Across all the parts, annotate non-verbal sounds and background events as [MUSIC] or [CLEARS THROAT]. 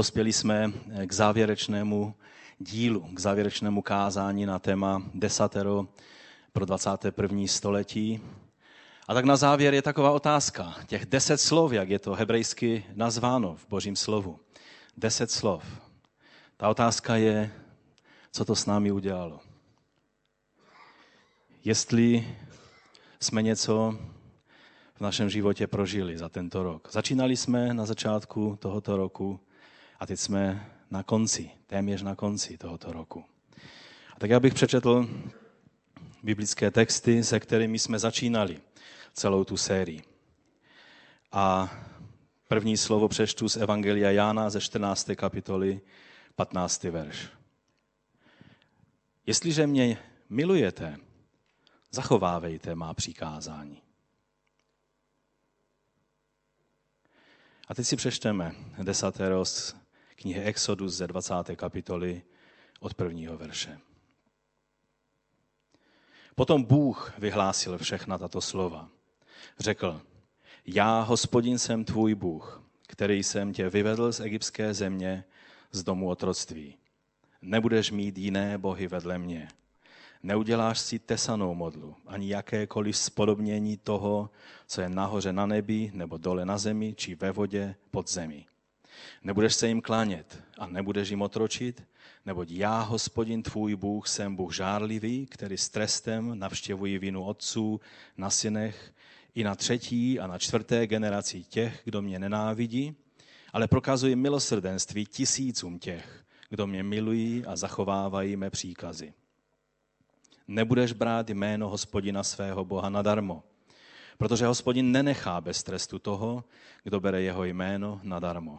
dospěli jsme k závěrečnému dílu, k závěrečnému kázání na téma desatero pro 21. století. A tak na závěr je taková otázka. Těch deset slov, jak je to hebrejsky nazváno v božím slovu. Deset slov. Ta otázka je, co to s námi udělalo. Jestli jsme něco v našem životě prožili za tento rok. Začínali jsme na začátku tohoto roku a teď jsme na konci, téměř na konci tohoto roku. A tak já bych přečetl biblické texty, se kterými jsme začínali celou tu sérii. A první slovo přečtu z Evangelia Jána ze 14. kapitoly, 15. verš. Jestliže mě milujete, zachovávejte má přikázání. A teď si přečteme desatero knihy Exodus ze 20. kapitoly od prvního verše. Potom Bůh vyhlásil všechna tato slova. Řekl, já, hospodin, jsem tvůj Bůh, který jsem tě vyvedl z egyptské země, z domu otroctví. Nebudeš mít jiné bohy vedle mě. Neuděláš si tesanou modlu, ani jakékoliv spodobnění toho, co je nahoře na nebi, nebo dole na zemi, či ve vodě pod zemi. Nebudeš se jim klánět a nebudeš jim otročit, neboť já, hospodin tvůj Bůh, jsem Bůh žárlivý, který s trestem navštěvuji vinu otců na synech i na třetí a na čtvrté generaci těch, kdo mě nenávidí, ale prokazuji milosrdenství tisícům těch, kdo mě milují a zachovávají mé příkazy. Nebudeš brát jméno hospodina svého Boha nadarmo, protože hospodin nenechá bez trestu toho, kdo bere jeho jméno nadarmo.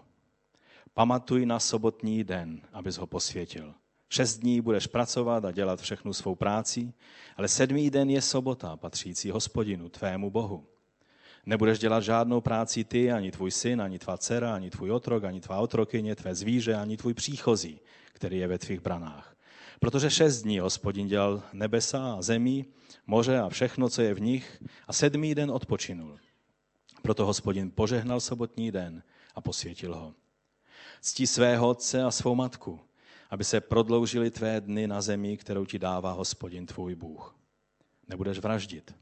Pamatuj na sobotní den, abys ho posvětil. Šest dní budeš pracovat a dělat všechnu svou práci, ale sedmý den je sobota, patřící hospodinu, tvému Bohu. Nebudeš dělat žádnou práci ty, ani tvůj syn, ani tvá dcera, ani tvůj otrok, ani tvá otrokyně, tvé zvíře, ani tvůj příchozí, který je ve tvých branách. Protože šest dní hospodin dělal nebesa a zemí, moře a všechno, co je v nich, a sedmý den odpočinul. Proto hospodin požehnal sobotní den a posvětil ho. Ctí svého otce a svou matku, aby se prodloužily tvé dny na zemi, kterou ti dává hospodin tvůj Bůh. Nebudeš vraždit,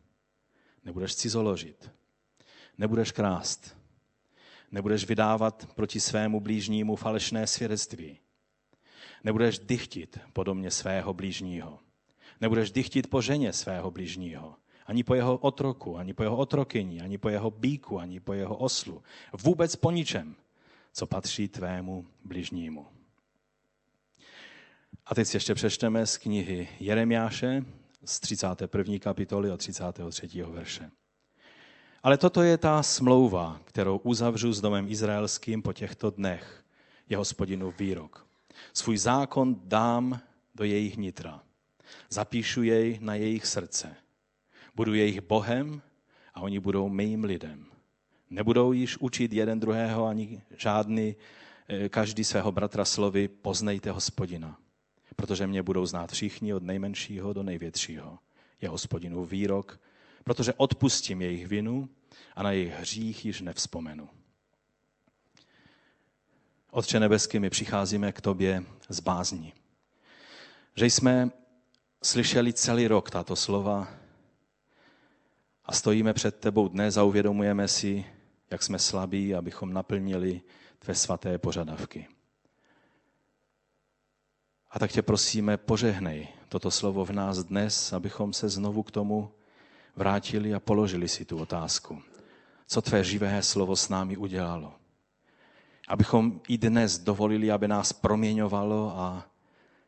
nebudeš cizoložit, nebudeš krást, nebudeš vydávat proti svému blížnímu falešné svědectví, nebudeš dychtit po domě svého blížního, nebudeš dychtit po ženě svého blížního, ani po jeho otroku, ani po jeho otrokyni, ani po jeho bíku, ani po jeho oslu, vůbec po ničem, co patří tvému bližnímu. A teď si ještě přečteme z knihy Jeremiáše z 31. kapitoly od 33. verše. Ale toto je ta smlouva, kterou uzavřu s domem izraelským po těchto dnech, je hospodinu výrok. Svůj zákon dám do jejich nitra. Zapíšu jej na jejich srdce. Budu jejich Bohem a oni budou mým lidem. Nebudou již učit jeden druhého ani žádný, eh, každý svého bratra slovy, poznejte hospodina. Protože mě budou znát všichni od nejmenšího do největšího. Je hospodinův výrok, protože odpustím jejich vinu a na jejich hřích již nevzpomenu. Otče nebeský, my přicházíme k tobě z bázní. Že jsme slyšeli celý rok tato slova a stojíme před tebou dnes a uvědomujeme si, jak jsme slabí, abychom naplnili tvé svaté požadavky. A tak tě prosíme, požehnej toto slovo v nás dnes, abychom se znovu k tomu vrátili a položili si tu otázku. Co tvé živé slovo s námi udělalo? Abychom i dnes dovolili, aby nás proměňovalo a,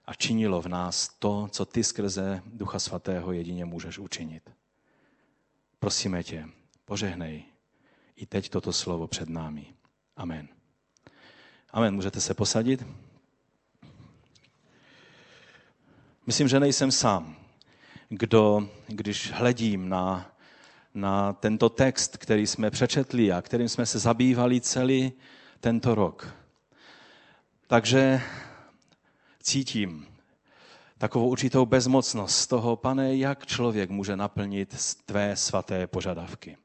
a činilo v nás to, co ty skrze Ducha Svatého jedině můžeš učinit. Prosíme tě, požehnej i teď toto slovo před námi. Amen. Amen. Můžete se posadit? Myslím, že nejsem sám, kdo, když hledím na, na tento text, který jsme přečetli a kterým jsme se zabývali celý tento rok. Takže cítím takovou určitou bezmocnost z toho, pane, jak člověk může naplnit tvé svaté požadavky.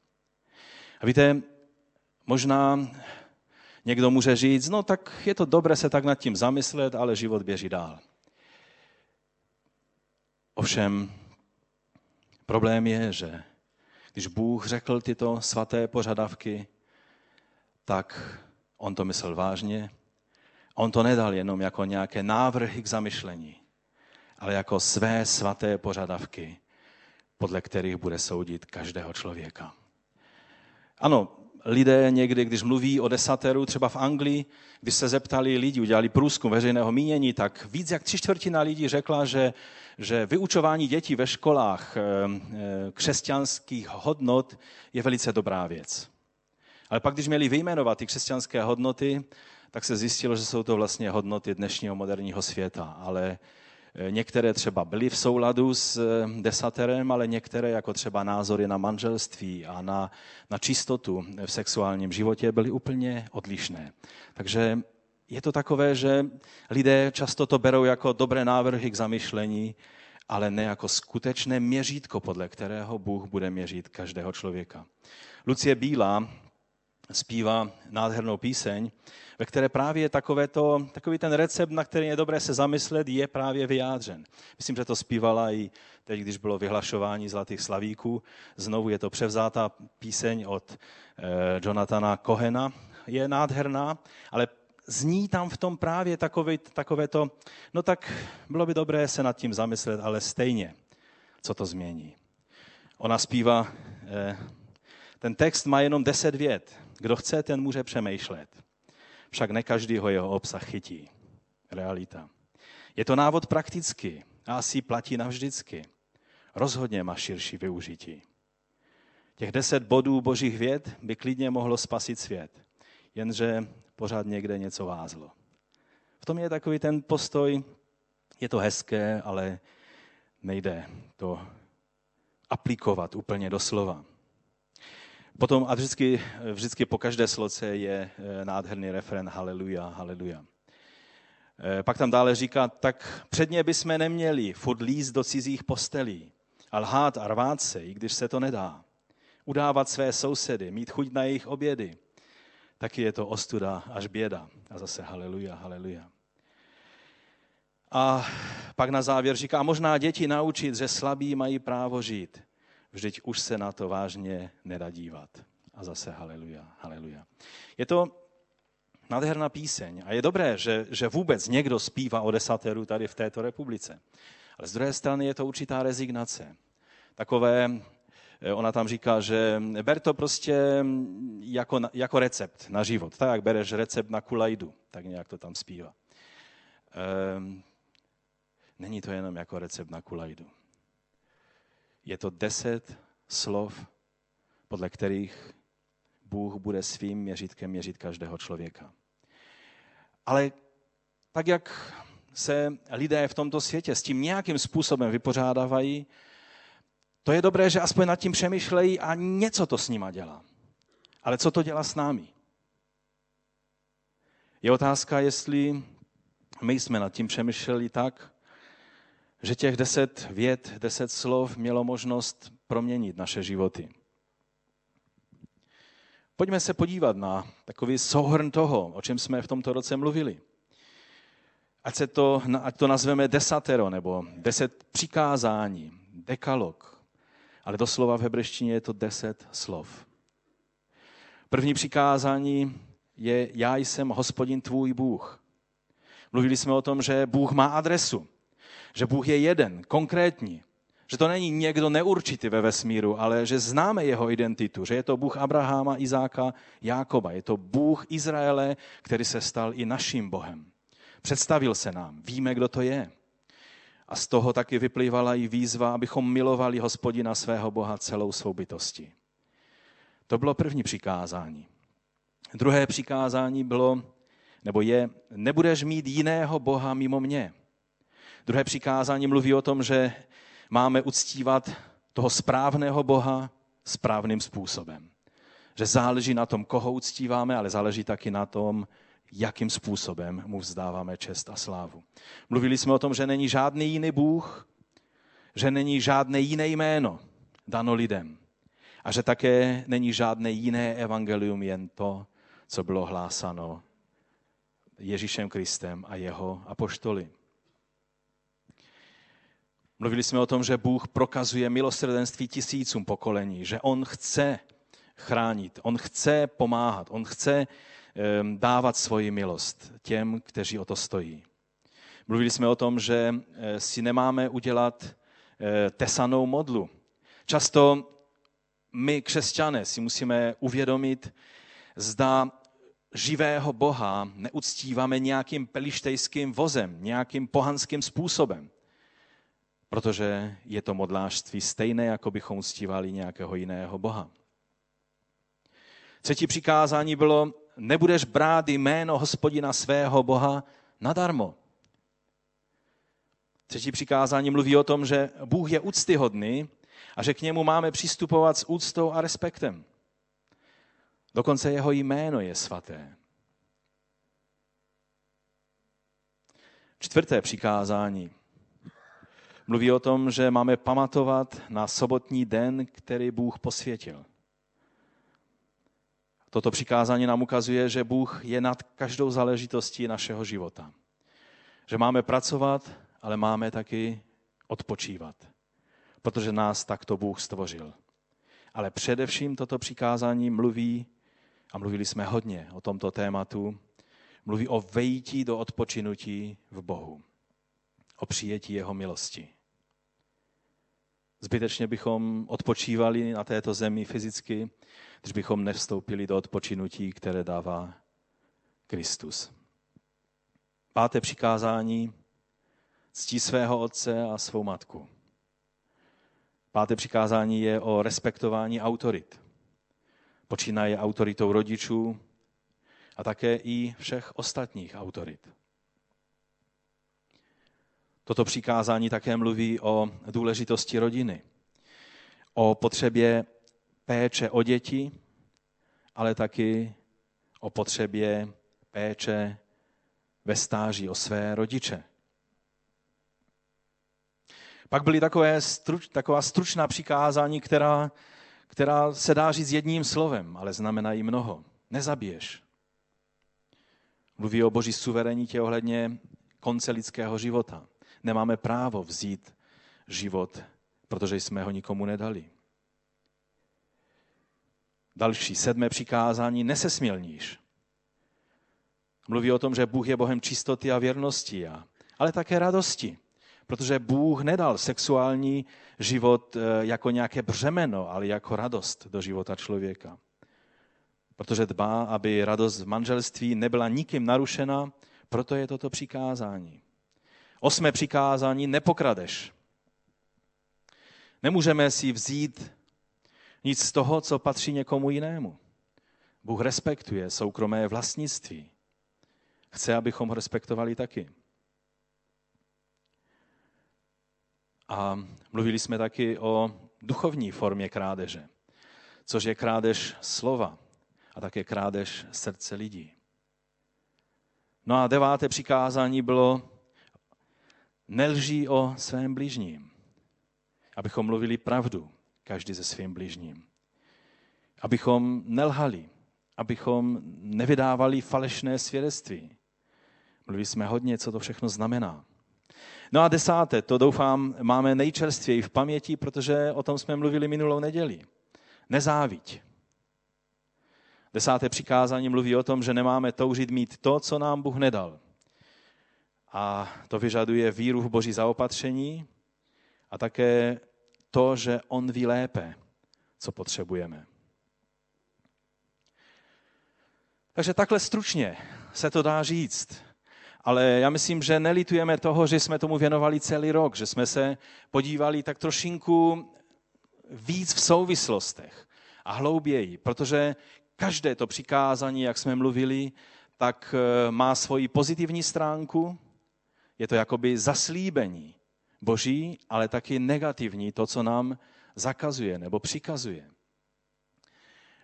A víte, možná Někdo může říct, no tak je to dobré se tak nad tím zamyslet, ale život běží dál. Ovšem, problém je, že když Bůh řekl tyto svaté požadavky, tak on to myslel vážně. On to nedal jenom jako nějaké návrhy k zamyšlení, ale jako své svaté požadavky, podle kterých bude soudit každého člověka. Ano, lidé někdy, když mluví o desateru, třeba v Anglii, když se zeptali lidi, udělali průzkum veřejného mínění, tak víc jak tři čtvrtina lidí řekla, že, že vyučování dětí ve školách eh, eh, křesťanských hodnot je velice dobrá věc. Ale pak, když měli vyjmenovat ty křesťanské hodnoty, tak se zjistilo, že jsou to vlastně hodnoty dnešního moderního světa. Ale některé třeba byly v souladu s eh, desaterem, ale některé, jako třeba názory na manželství a na, na čistotu v sexuálním životě, byly úplně odlišné. Takže je to takové, že lidé často to berou jako dobré návrhy k zamyšlení, ale ne jako skutečné měřítko, podle kterého Bůh bude měřit každého člověka. Lucie Bílá zpívá nádhernou píseň, ve které právě takovéto, takový ten recept, na který je dobré se zamyslet, je právě vyjádřen. Myslím, že to zpívala i teď, když bylo vyhlašování Zlatých slavíků. Znovu je to převzátá píseň od eh, Jonathana Kohena. Je nádherná, ale zní tam v tom právě takové, takové to, no tak bylo by dobré se nad tím zamyslet, ale stejně, co to změní. Ona zpívá, eh, ten text má jenom deset vět. Kdo chce, ten může přemýšlet však ne každý ho jeho obsah chytí. Realita. Je to návod praktický a asi platí navždycky. Rozhodně má širší využití. Těch deset bodů božích věd by klidně mohlo spasit svět, jenže pořád někde něco vázlo. V tom je takový ten postoj, je to hezké, ale nejde to aplikovat úplně doslova. Potom a vždycky, vždycky po každé sloce je eh, nádherný refren Haleluja, haleluja. Eh, pak tam dále říká, tak předně bychom neměli furt líst do cizích postelí a lhát a rvát se, i když se to nedá. Udávat své sousedy, mít chuť na jejich obědy. Taky je to ostuda až běda. A zase haleluja, haleluja. A pak na závěr říká, možná děti naučit, že slabí mají právo žít vždyť už se na to vážně nedá dívat. A zase haleluja, haleluja. Je to nádherná píseň a je dobré, že, že vůbec někdo zpívá o desateru tady v této republice. Ale z druhé strany je to určitá rezignace. Takové, eh, ona tam říká, že ber to prostě jako, jako recept na život. Tak jak bereš recept na kulajdu, tak nějak to tam zpívá. Ehm, není to jenom jako recept na kulajdu. Je to deset slov, podle kterých Bůh bude svým měřítkem měřit každého člověka. Ale tak, jak se lidé v tomto světě s tím nějakým způsobem vypořádávají, to je dobré, že aspoň nad tím přemýšlejí a něco to s nima dělá. Ale co to dělá s námi? Je otázka, jestli my jsme nad tím přemýšleli tak, že těch deset věd, deset slov mělo možnost proměnit naše životy. Pojďme se podívat na takový souhrn toho, o čem jsme v tomto roce mluvili. Ať, se to, ať to nazveme desatero, nebo deset přikázání, dekalog. Ale doslova v hebreštině je to deset slov. První přikázání je já jsem hospodin tvůj Bůh. Mluvili jsme o tom, že Bůh má adresu že Bůh je jeden, konkrétní. Že to není někdo neurčitý ve vesmíru, ale že známe jeho identitu, že je to Bůh Abraháma, Izáka, Jákoba. Je to Bůh Izraele, který se stal i naším Bohem. Představil se nám, víme, kdo to je. A z toho taky vyplývala i výzva, abychom milovali hospodina svého Boha celou svou bytostí. To bylo první přikázání. Druhé přikázání bylo, nebo je, nebudeš mít jiného Boha mimo mě. Druhé přikázání mluví o tom, že máme uctívat toho správného Boha správným způsobem. Že záleží na tom, koho uctíváme, ale záleží taky na tom, jakým způsobem mu vzdáváme čest a slávu. Mluvili jsme o tom, že není žádný jiný Bůh, že není žádné jiné jméno dano lidem a že také není žádné jiné evangelium, jen to, co bylo hlásáno Ježíšem Kristem a jeho apoštoly. Mluvili jsme o tom, že Bůh prokazuje milosrdenství tisícům pokolení, že On chce chránit, On chce pomáhat, On chce dávat svoji milost těm, kteří o to stojí. Mluvili jsme o tom, že eh, si nemáme udělat eh, tesanou modlu. Často my, křesťané, si musíme uvědomit, zda živého Boha neuctíváme nějakým pelištejským vozem, nějakým pohanským způsobem. Protože je to modlářství stejné, jako bychom uctívali nějakého jiného Boha. Třetí přikázání bylo, nebudeš brát jméno hospodina svého Boha nadarmo. Třetí přikázání mluví o tom, že Bůh je úctyhodný a že k němu máme přistupovat s úctou a respektem. Dokonce jeho jméno je svaté. Čtvrté přikázání mluví o tom, že máme pamatovat na sobotní den, který Bůh posvětil. Toto přikázání nám ukazuje, že Bůh je nad každou záležitostí našeho života. Že máme pracovat, ale máme taky odpočívat, protože nás takto Bůh stvořil. Ale především toto přikázání mluví, a mluvili jsme hodně o tomto tématu, mluví o vejítí do odpočinutí v Bohu, o přijetí jeho milosti. Zbytečně bychom odpočívali na této zemi fyzicky, když bychom nevstoupili do odpočinutí, které dává Kristus. Páté přikázání ctí svého otce a svou matku. Páté přikázání je o respektování autorit. Počínaje autoritou rodičů a také i všech ostatních autorit. Toto přikázání také mluví o důležitosti rodiny, o potřebě péče o děti, ale taky o potřebě péče ve stáří o své rodiče. Pak byly takové struč, taková stručná přikázání, která, která se dá říct jedním slovem, ale znamenají mnoho. Nezabiješ. Mluví o boží suverenitě ohledně konce lidského života. Nemáme právo vzít život, protože jsme ho nikomu nedali. Další, sedmé přikázání, nesesmělníš. Mluví o tom, že Bůh je Bohem čistoty a věrnosti, ale také radosti. Protože Bůh nedal sexuální život eh, jako nějaké břemeno, ale jako radost do života člověka. Protože dbá, aby radost v manželství nebyla nikým narušena, proto je toto přikázání. Osmé přikázání, nepokradeš. Nemůžeme si vzít nic z toho, co patří někomu jinému. Bůh respektuje soukromé vlastnictví. Chce, abychom ho respektovali taky. A mluvili jsme taky o duchovní formě krádeže, což je krádež slova a také krádež srdce lidí. No a deváté přikázání bylo nelží o svém bližním, abychom mluvili pravdu, každý se svým bližním. Abychom nelhali, abychom nevydávali falešné svědectví. Mluvili jsme hodně, co to všechno znamená. No a desáté, to doufám máme nejčerstvěji v paměti, protože o tom jsme mluvili minulou neděli. Nezáviť. Desáté přikázání mluví o tom, že nemáme toužit mít to, co nám Bůh nedal. A to vyžaduje víru v boží zaopatření a také to, že On ví lépe, co potřebujeme. Takže takhle stručně se to dá říct. Ale já myslím, že nelitujeme toho, že jsme tomu věnovali celý rok, že jsme se podívali tak trošinku víc v souvislostech a hlouběji, protože každé to přikázání, jak jsme mluvili, tak eh, má svoji pozitivní stránku, je to jakoby zaslíbení boží, ale taky negativní, to, co nám zakazuje nebo přikazuje.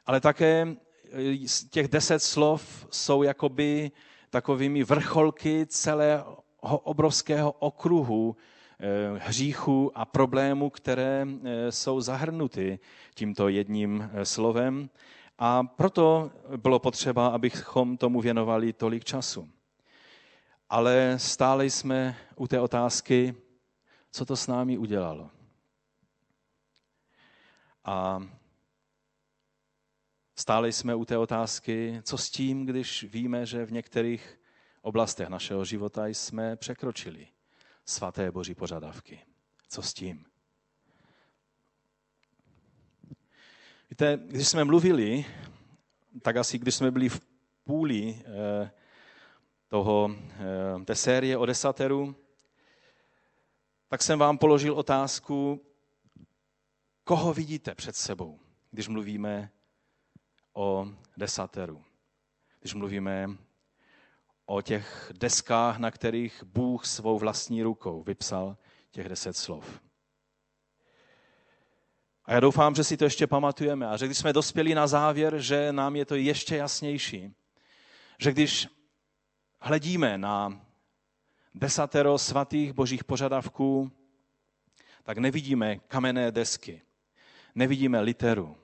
Ale také eh, těch deset slov jsou jakoby takovými vrcholky celého obrovského okruhu eh, hříchů a problémů, které eh, jsou zahrnuty tímto jedním slovem. A proto bylo potřeba, abychom tomu věnovali tolik času. Ale stále jsme u té otázky, co to s námi udělalo. A stále jsme u té otázky, co s tím, když víme, že v některých oblastech našeho života jsme překročili svaté boží požadavky. Co s tím? Víte, když jsme mluvili, tak asi když jsme byli v půli eh, toho, eh, té série o desateru, tak jsem vám položil otázku, koho vidíte před sebou, když mluvíme o desateru. Když mluvíme o těch deskách, na kterých Bůh svou vlastní rukou vypsal těch deset slov. A já doufám, že si to ještě pamatujeme a že když jsme dospěli na závěr, že nám je to ještě jasnější. Že když hledíme na desatero svatých božích požadavků, tak nevidíme kamenné desky, nevidíme literu,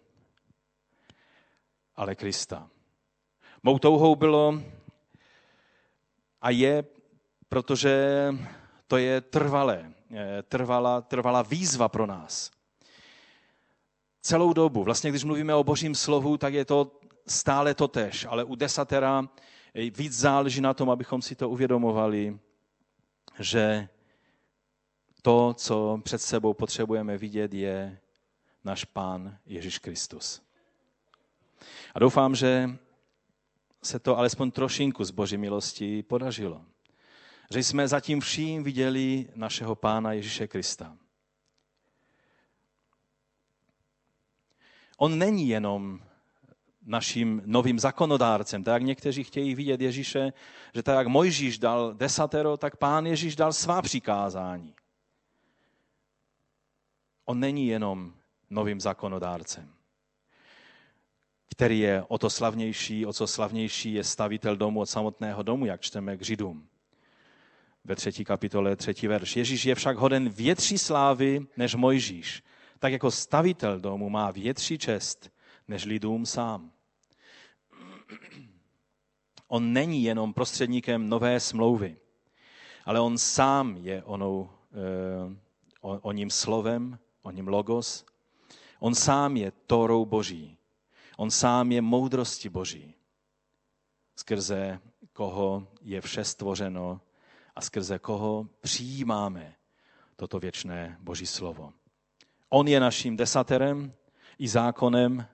ale Krista. Mou touhou bylo a je, protože to je trvalé, trvalá, trvalá výzva pro nás. Celou dobu, vlastně když mluvíme o božím slovu, tak je to stále to tež, ale u desatera víc záleží na tom, abychom si to uvědomovali, že to, co před sebou potřebujeme vidět, je náš Pán Ježíš Kristus. A doufám, že se to alespoň trošinku z Boží milosti podařilo. Že jsme zatím vším viděli našeho Pána Ježíše Krista. On není jenom naším novým zakonodárcem. Tak jak někteří chtějí vidět Ježíše, že tak jak Mojžíš dal desatero, tak pán Ježíš dal svá přikázání. On není jenom novým zakonodárcem, který je o to slavnější, o co slavnější je stavitel domu od samotného domu, jak čteme k Židům. Ve třetí kapitole, třetí verš. Ježíš je však hoden větší slávy než Mojžíš, tak jako stavitel domu má větší čest než lidům sám. [CLEARS THROAT] On není jenom prostředníkem nové smlouvy, ale on sám je onou, eh, o, o ním slovem, o ním logos. On sám je Torou Boží. On sám je moudrosti Boží, skrze koho je vše stvořeno a skrze koho přijímáme toto věčné Boží slovo. On je naším desaterem i zákonem,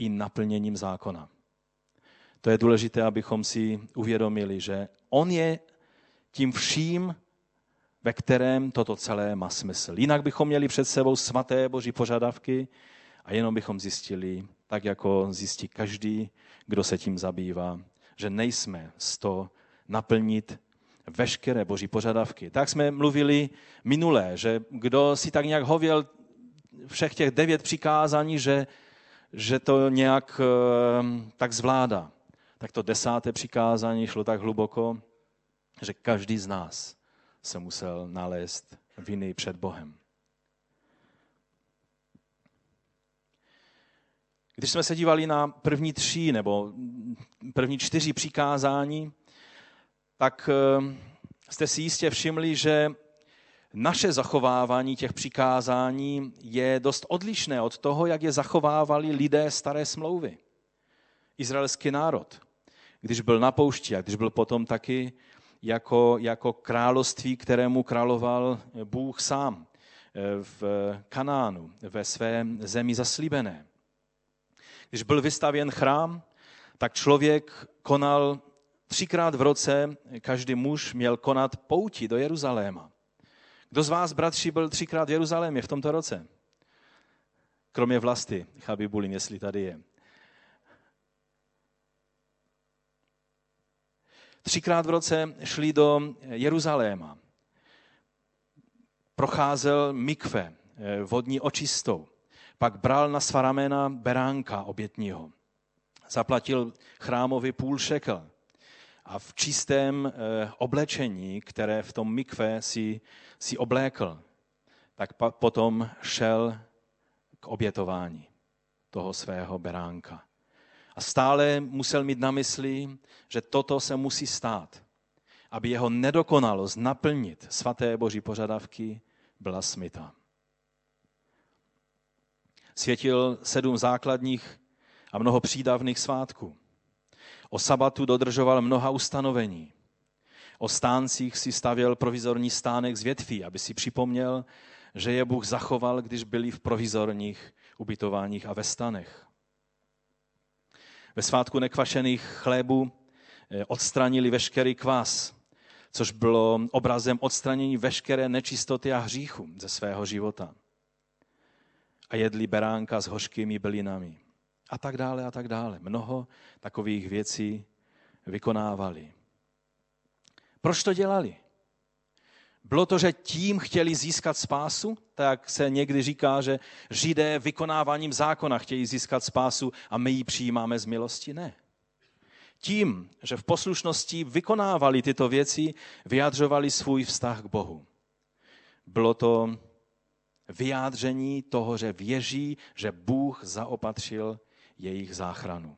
i naplněním zákona. To je důležité, abychom si uvědomili, že on je tím vším, ve kterém toto celé má smysl. Jinak bychom měli před sebou svaté boží požadavky a jenom bychom zjistili, tak jako zjistí každý, kdo se tím zabývá, že nejsme z to naplnit veškeré boží požadavky. Tak jsme mluvili minulé, že kdo si tak nějak hověl všech těch devět přikázání, že, že to nějak eh, tak zvládá. Tak to desáté přikázání šlo tak hluboko, že každý z nás se musel nalézt viny před Bohem. Když jsme se dívali na první tři nebo první čtyři přikázání, tak eh, jste si jistě všimli, že naše zachovávání těch přikázání je dost odlišné od toho, jak je zachovávali lidé staré smlouvy. Izraelský národ, když byl na poušti a když byl potom taky jako, jako království, kterému královal Bůh sám eh, v Kanánu, ve své zemi zaslíbené. Když byl vystavěn chrám, tak člověk konal třikrát v roce, každý muž měl konat pouti do Jeruzaléma. Kdo z vás, bratři, byl třikrát v Jeruzalémě v tomto roce? Kromě vlasti, Chabibulin, jestli tady je. Třikrát v roce šli do Jeruzaléma. Procházel mikve, eh, vodní očistou. Pak bral na svá ramena beránka obětního. Zaplatil chrámovi půl šekel a v čistém eh, oblečení, které v tom mikve si, si oblékl, tak potom šel k obětování toho svého beránka. A stále musel mít na mysli, že toto se musí stát. aby jeho nedokonalost naplnit svaté boží požadavky byla smyta. Světil sedm základních a mnoho přídavných svátků. O sabatu dodržoval mnoha ustanovení. O stáncích si stavěl provizorní stánek z větví, aby si připomněl, že je Bůh zachoval, když byli v provizorních ubytováních a ve stanech. Ve svátku nekvašených chlébů eh, odstranili veškerý kvás, což bylo obrazem odstranění veškeré nečistoty a hříchu ze svého života. A jedli beránka s hořkými bylinami. A tak dále, a tak dále. Mnoho takových věcí vykonávali. Proč to dělali? Bylo to, že tím chtěli získat spásu? Tak se někdy říká, že židé vykonáváním zákona chtějí získat spásu a my ji přijímáme z milosti? Ne. Tím, že v poslušnosti vykonávali tyto věci, vyjadřovali svůj vztah k Bohu. Bylo to vyjádření toho, že věří, že Bůh zaopatřil jejich záchranu.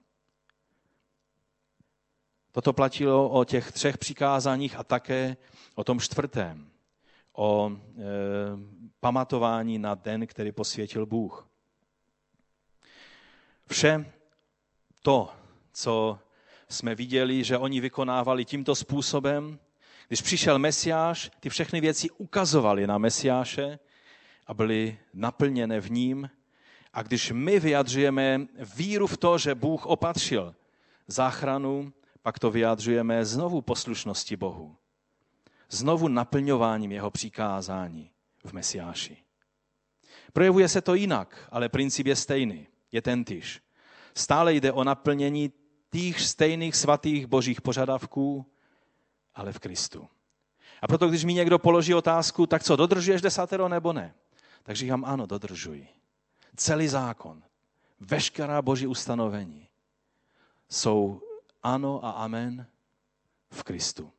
Toto platilo o těch třech přikázáních a také o tom čtvrtém, o e, pamatování na den, který posvětil Bůh. Vše to, co jsme viděli, že oni vykonávali tímto způsobem, když přišel Mesiáš, ty všechny věci ukazovali na Mesiáše a byly naplněné v ním. A když my vyjadřujeme víru v to, že Bůh opatřil záchranu, pak to vyjadřujeme znovu poslušnosti Bohu. Znovu naplňováním jeho přikázání v Mesiáši. Projevuje se to jinak, ale princip je stejný, je tentýž. Stále jde o naplnění těch stejných svatých božích požadavků, ale v Kristu. A proto, když mi někdo položí otázku, tak co, dodržuješ desatero nebo ne? Tak říkám, ano, dodržuji. Celý zákon, veškerá boží ustanovení jsou ano a amen v Kristu.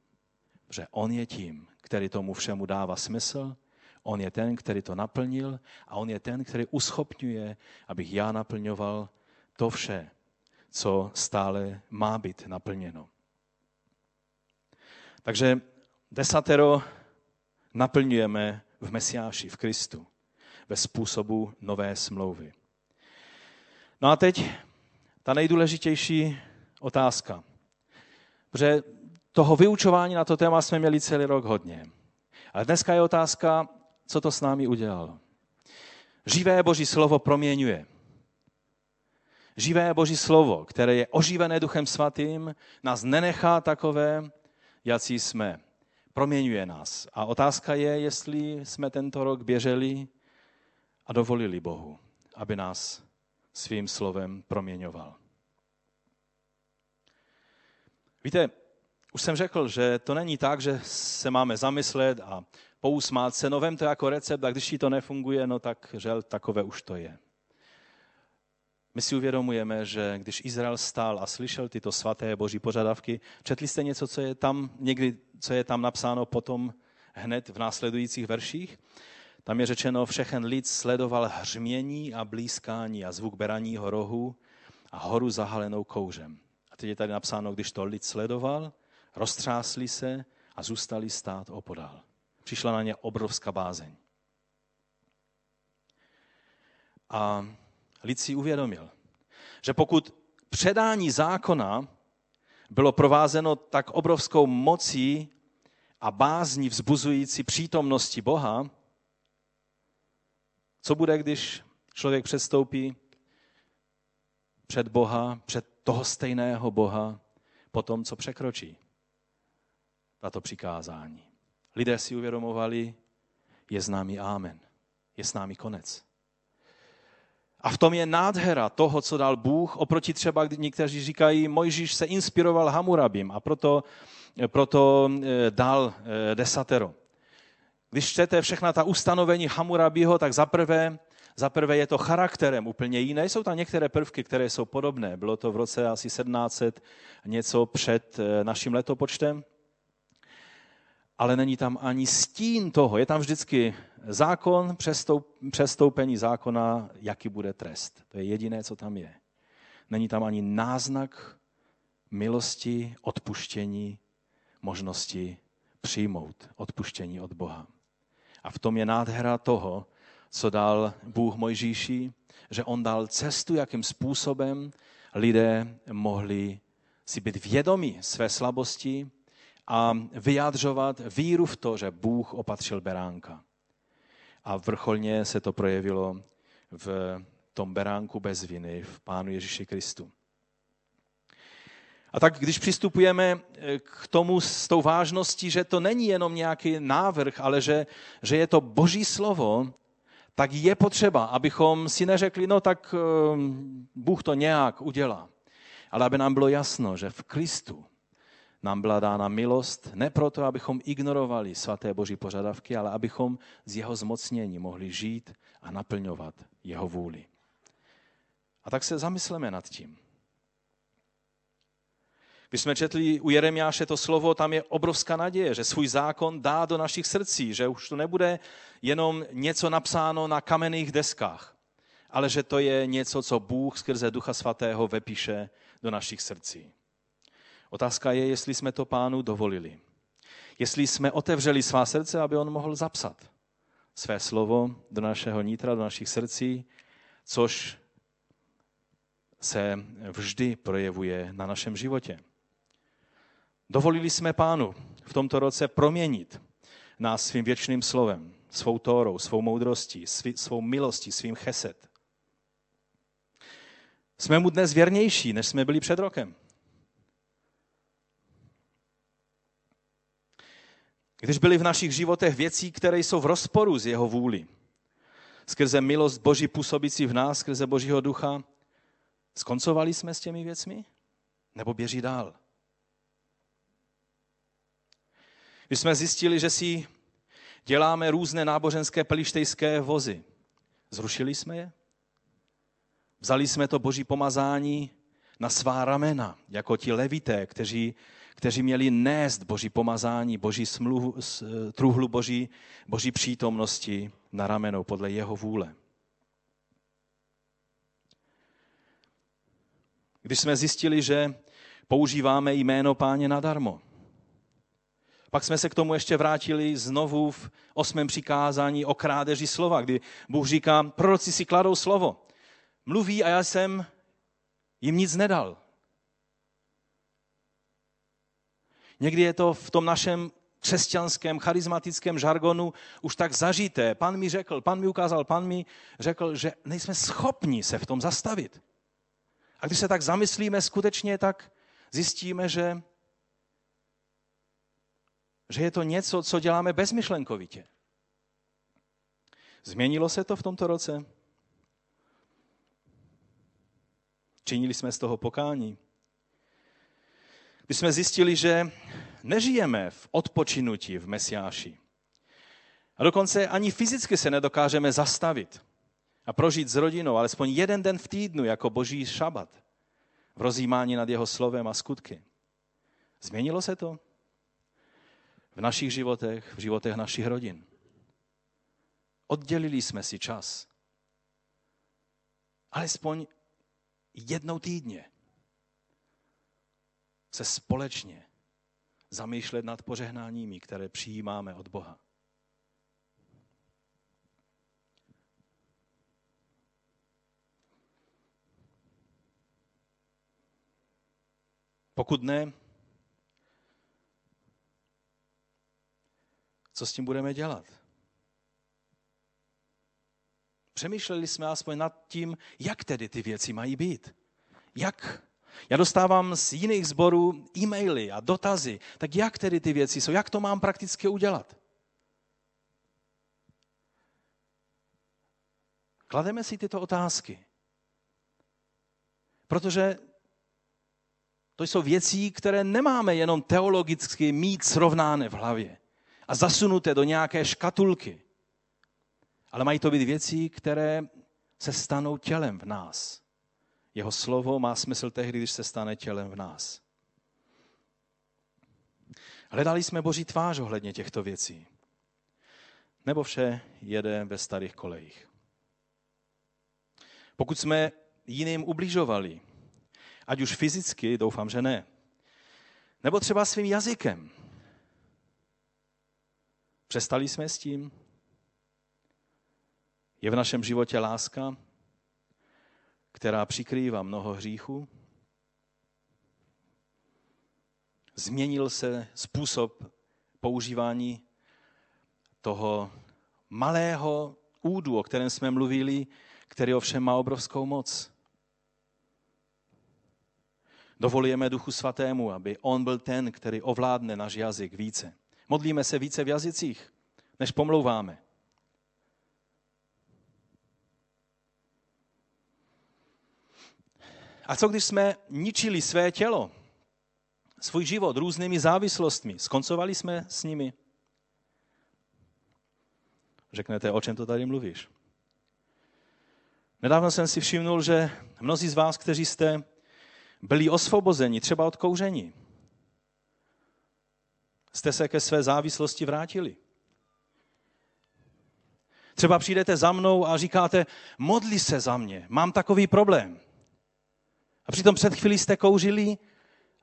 Protože on je tím, který tomu všemu dává smysl, on je ten, který to naplnil a on je ten, který uschopňuje, abych já naplňoval to vše, co stále má být naplněno. Takže desatero naplňujeme v Mesiáši, v Kristu, ve způsobu nové smlouvy. No a teď ta nejdůležitější otázka. Protože toho vyučování na to téma jsme měli celý rok hodně. Ale dneska je otázka, co to s námi udělalo. Živé Boží slovo proměňuje. Živé Boží slovo, které je oživené Duchem Svatým, nás nenechá takové, jací jsme. Proměňuje nás. A otázka je, jestli jsme tento rok běželi a dovolili Bohu, aby nás svým slovem proměňoval. Víte, už jsem řekl, že to není tak, že se máme zamyslet a pousmát se, no vem to jako recept a když ti to nefunguje, no tak žel, takové už to je. My si uvědomujeme, že když Izrael stál a slyšel tyto svaté boží požadavky, četli jste něco, co je tam někdy, co je tam napsáno potom hned v následujících verších? Tam je řečeno, všechen lid sledoval hřmění a blízkání a zvuk beraního rohu a horu zahalenou kouřem. A teď je tady napsáno, když to lid sledoval, roztřásli se a zůstali stát opodál. Přišla na ně obrovská bázeň. A lid si uvědomil, že pokud předání zákona bylo provázeno tak obrovskou mocí a bázní vzbuzující přítomnosti Boha, co bude, když člověk předstoupí před Boha, před toho stejného Boha, po tom, co překročí tato přikázání. Lidé si uvědomovali, je s námi Amen, je s námi konec. A v tom je nádhera toho, co dal Bůh, oproti třeba, kdy někteří říkají, Mojžíš se inspiroval Hamurabím a proto, proto eh, dal eh, desatero. Když čtete všechna ta ustanovení Hamurabího, tak zaprvé, zaprvé je to charakterem úplně jiné. Jsou tam některé prvky, které jsou podobné. Bylo to v roce asi 1700, něco před eh, naším letopočtem ale není tam ani stín toho. Je tam vždycky zákon, přestoupení zákona, jaký bude trest. To je jediné, co tam je. Není tam ani náznak milosti, odpuštění, možnosti přijmout odpuštění od Boha. A v tom je nádhera toho, co dal Bůh Mojžíši, že on dal cestu, jakým způsobem lidé mohli si být vědomi své slabosti a vyjádřovat víru v to, že Bůh opatřil beránka. A vrcholně se to projevilo v tom beránku bez viny, v Pánu Ježíši Kristu. A tak když přistupujeme eh, k tomu s tou vážností, že to není jenom nějaký návrh, ale že, že je to boží slovo, tak je potřeba, abychom si neřekli, no tak eh, Bůh to nějak udělá. Ale aby nám bylo jasno, že v Kristu nám byla dána milost, ne proto, abychom ignorovali svaté boží požadavky, ale abychom z jeho zmocnění mohli žít a naplňovat jeho vůli. A tak se zamysleme nad tím. Když jsme četli u Jeremiáše to slovo, tam je obrovská naděje, že svůj zákon dá do našich srdcí, že už to nebude jenom něco napsáno na kamenných deskách, ale že to je něco, co Bůh skrze Ducha Svatého vepíše do našich srdcí. Otázka je, jestli jsme to pánu dovolili. Jestli jsme otevřeli svá srdce, aby on mohl zapsat své slovo do našeho nitra, do našich srdcí, což se vždy projevuje na našem životě. Dovolili jsme pánu v tomto roce proměnit nás svým věčným slovem, svou tórou, svou moudrostí, svou milostí, svým cheset. Jsme mu dnes věrnější, než jsme byli před rokem. Když byly v našich životech věcí, které jsou v rozporu s jeho vůli, skrze milost Boží působící v nás, skrze Božího ducha, skoncovali jsme s těmi věcmi? Nebo běží dál? Když jsme zjistili, že si děláme různé náboženské pelištejské vozy, zrušili jsme je? Vzali jsme to boží pomazání na svá ramena, jako ti levité, kteří, kteří měli nést boží pomazání, boží smluvu, truhlu boží, boží přítomnosti na ramenou podle jeho vůle. Když jsme zjistili, že používáme jméno páně nadarmo, pak jsme se k tomu ještě vrátili znovu v osmém přikázání o krádeži slova, kdy Bůh říká, proroci si kladou slovo. Mluví a já jsem jim nic nedal. Někdy je to v tom našem křesťanském, charismatickém žargonu už tak zažité. Pan mi řekl, pan mi ukázal, pan mi řekl, že nejsme schopni se v tom zastavit. A když se tak zamyslíme skutečně, tak zjistíme, že že je to něco, co děláme bezmyšlenkovitě. Změnilo se to v tomto roce? Činili jsme z toho pokání? Když jsme zjistili, že nežijeme v odpočinutí v Mesiáši. A dokonce ani fyzicky se nedokážeme zastavit a prožít s rodinou alespoň jeden den v týdnu jako boží šabat v rozjímání nad jeho slovem a skutky. Změnilo se to? V našich životech, v životech našich rodin. Oddělili jsme si čas. Alespoň jednou týdně se společně zamýšlet nad požehnáními, které přijímáme od Boha. Pokud ne, co s tím budeme dělat. Přemýšleli jsme aspoň nad tím, jak tedy ty věci mají být. Jak? Já dostávám z jiných sborů e-maily a dotazy. Tak jak tedy ty věci jsou? Jak to mám prakticky udělat? Klademe si tyto otázky. Protože to jsou věci, které nemáme jenom teologicky mít srovnány v hlavě a zasunuté do nějaké škatulky. Ale mají to být věci, které se stanou tělem v nás. Jeho slovo má smysl tehdy, když se stane tělem v nás. Hledali jsme Boží tvář ohledně těchto věcí. Nebo vše jede ve starých kolejích. Pokud jsme jiným ubližovali, ať už fyzicky, doufám, že ne, nebo třeba svým jazykem, Přestali jsme s tím? Je v našem životě láska, která přikrývá mnoho hříchů? Změnil se způsob používání toho malého údu, o kterém jsme mluvili, který ovšem má obrovskou moc. Dovolujeme Duchu Svatému, aby On byl ten, který ovládne náš jazyk více. Modlíme se více v jazycích, než pomlouváme. A co když jsme ničili své tělo, svůj život různými závislostmi? Skoncovali jsme s nimi? Řeknete, o čem to tady mluvíš? Nedávno jsem si všimnul, že mnozí z vás, kteří jste byli osvobozeni třeba od kouření, jste se ke své závislosti vrátili. Třeba přijdete za mnou a říkáte, modli se za mě, mám takový problém. A přitom před chvílí jste kouřili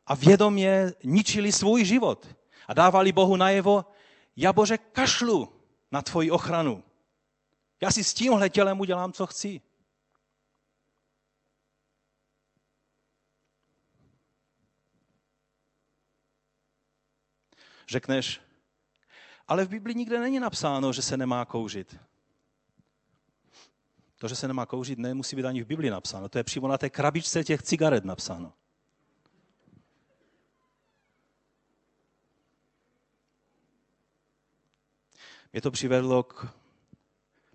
a vědomě ničili svůj život. A dávali Bohu najevo, já Bože kašlu na tvoji ochranu. Já si s tímhle tělem udělám, co chci. Řekneš, ale v Biblii nikde není napsáno, že se nemá kouřit. To, že se nemá kouřit, nemusí být ani v Biblii napsáno. To je přímo na té krabičce těch cigaret napsáno. Mě to přivedlo k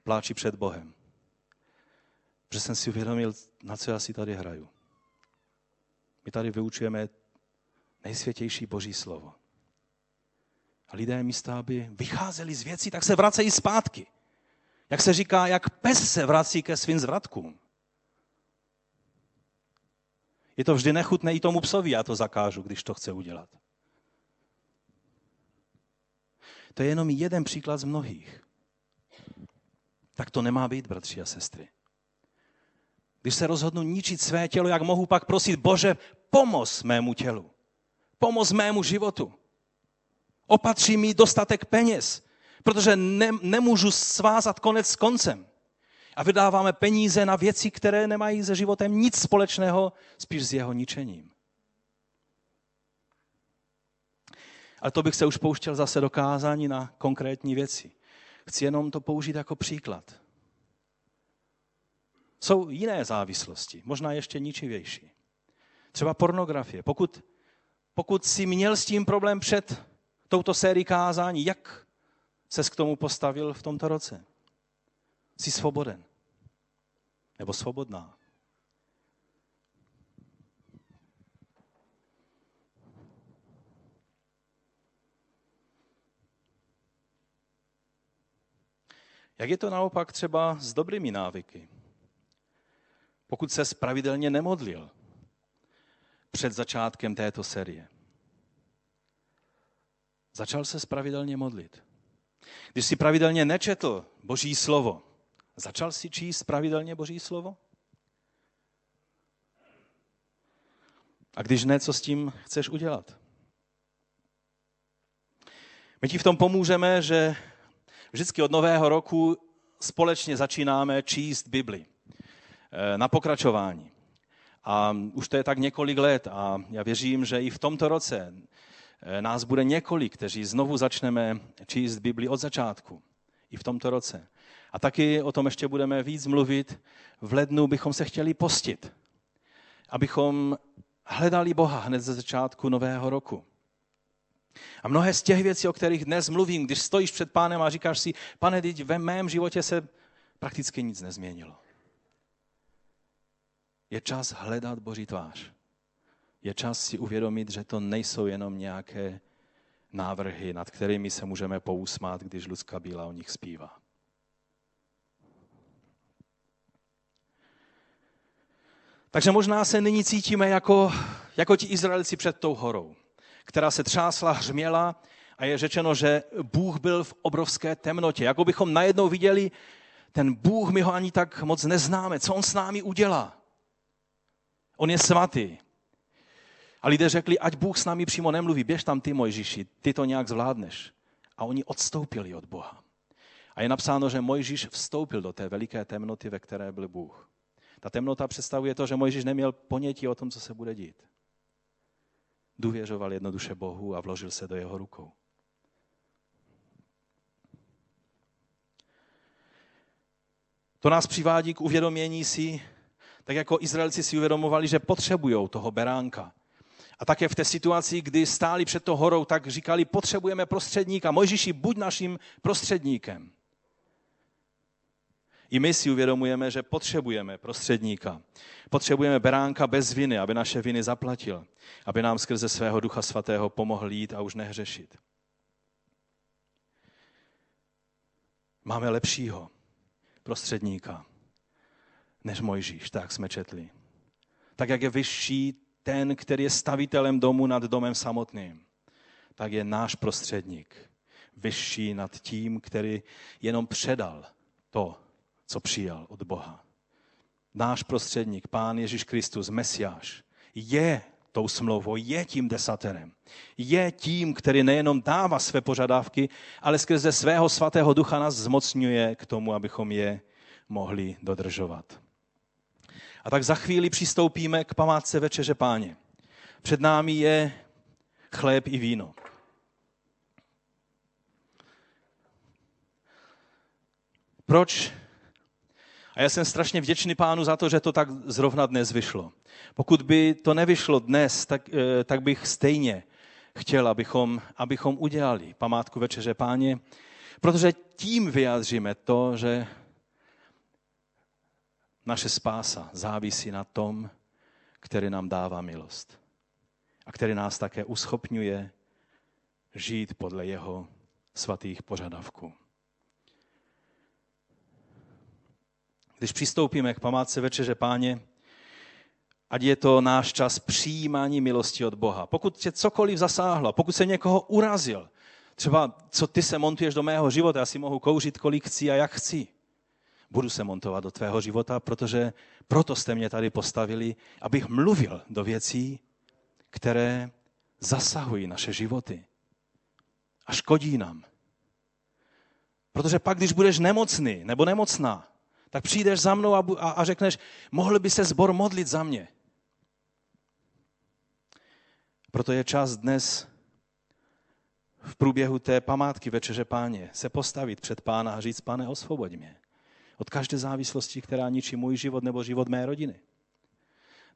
pláči před Bohem. Protože jsem si uvědomil, na co já si tady hraju. My tady vyučujeme nejsvětější Boží slovo. A lidé místo, aby vycházeli z věcí, tak se vracejí zpátky. Jak se říká, jak pes se vrací ke svým zvratkům. Je to vždy nechutné i tomu psovi, já to zakážu, když to chce udělat. To je jenom jeden příklad z mnohých. Tak to nemá být, bratři a sestry. Když se rozhodnu ničit své tělo, jak mohu pak prosit, Bože, pomoz mému tělu. Pomoz mému životu. Opatří mi dostatek peněz, protože ne, nemůžu svázat konec s koncem. A vydáváme peníze na věci, které nemají se životem nic společného, spíš s jeho ničením. Ale to bych se už pouštěl zase do kázání na konkrétní věci. Chci jenom to použít jako příklad. Jsou jiné závislosti, možná ještě ničivější. Třeba pornografie. Pokud, pokud si měl s tím problém před touto sérií kázání, jak ses k tomu postavil v tomto roce? Jsi svoboden. Nebo svobodná. Jak je to naopak třeba s dobrými návyky? Pokud se spravidelně nemodlil před začátkem této série. Začal se spravidelně modlit. Když si pravidelně nečetl Boží slovo, začal si číst pravidelně Boží slovo? A když ne, co s tím chceš udělat? My ti v tom pomůžeme, že vždycky od nového roku společně začínáme číst Bibli eh, na pokračování. A už to je tak několik let a já věřím, že i v tomto roce nás bude několik, kteří znovu začneme číst Bibli od začátku. I v tomto roce. A taky o tom ještě budeme víc mluvit. V lednu bychom se chtěli postit, abychom hledali Boha hned ze začátku nového roku. A mnohé z těch věcí, o kterých dnes mluvím, když stojíš před pánem a říkáš si, pane, teď ve mém životě se prakticky nic nezměnilo. Je čas hledat Boží tvář. Je čas si uvědomit, že to nejsou jenom nějaké návrhy, nad kterými se můžeme pousmát, když Lucka Bílá o nich zpívá. Takže možná se nyní cítíme jako, jako ti Izraelci před tou horou která se třásla, hřměla a je řečeno, že Bůh byl v obrovské temnotě. Jako bychom najednou viděli, ten Bůh, my ho ani tak moc neznáme. Co on s námi udělá? On je svatý. A lidé řekli, ať Bůh s námi přímo nemluví, běž tam ty, Mojžíši, ty to nějak zvládneš. a oni odstoupili od Boha. A je napsáno, že Mojžíš vstoupil do té veliké temnoty, ve které byl Bůh. Ta temnota představuje to, že Mojžíš neměl ponětí o tom, co se bude dít. Důvěřoval jednoduše Bohu a vložil se do jeho rukou. To nás přivádí k uvědomění si, tak jako Izraelci si uvědomovali, že potřebují toho beránka. A také v té situaci, kdy stáli před to horou, tak říkali, potřebujeme prostředníka. Mojžíši, buď naším prostředníkem. I my si uvědomujeme, že potřebujeme prostředníka. Potřebujeme beránka bez viny, aby naše viny zaplatil. Aby nám skrze svého Ducha Svatého pomohl jít a už nehřešit. Máme lepšího prostředníka než Mojžíš, tak jsme četli. Tak jak je vyšší ten, který je stavitelem domu nad domem samotným, tak je náš prostředník vyšší nad tím, který jenom předal to, co přijal od Boha. Náš prostředník, Pán Ježíš Kristus, Mesiáš, je tou smlouvou, je tím desaterem. Je tím, který nejenom dává své požadavky, ale skrze svého svatého ducha nás zmocňuje k tomu, abychom je mohli dodržovat. A tak za chvíli přistoupíme k památce Večeře Páně. Před námi je chléb i víno. Proč a já jsem strašně vděčný pánu za to, že to tak zrovna dnes vyšlo. Pokud by to nevyšlo dnes, tak, eh, tak bych stejně chtěl, abychom, abychom udělali památku Večeře Páně, protože tím vyjádříme to, že naše spása závisí na tom, který nám dává milost a který nás také uschopňuje žít podle jeho svatých požadavků. Když přistoupíme k památce Večeře Páně, ať je to náš čas přijímání milosti od Boha. Pokud tě cokoliv zasáhlo, pokud se někoho urazil, třeba co ty se montuješ do mého života, já si mohu kouřit, kolik chci a jak chci. Budu se montovat do tvého života, protože proto jste mě tady postavili, abych mluvil do věcí, které zasahují naše životy a škodí nám. Protože pak, když budeš nemocný nebo nemocná, tak přijdeš za mnou a, a, a řekneš, mohl by se zbor modlit za mě. Proto je čas dnes v průběhu té památky Večeře Páně se postavit před Pána a říct, pane, osvoboď mě od každé závislosti, která ničí můj život nebo život mé rodiny.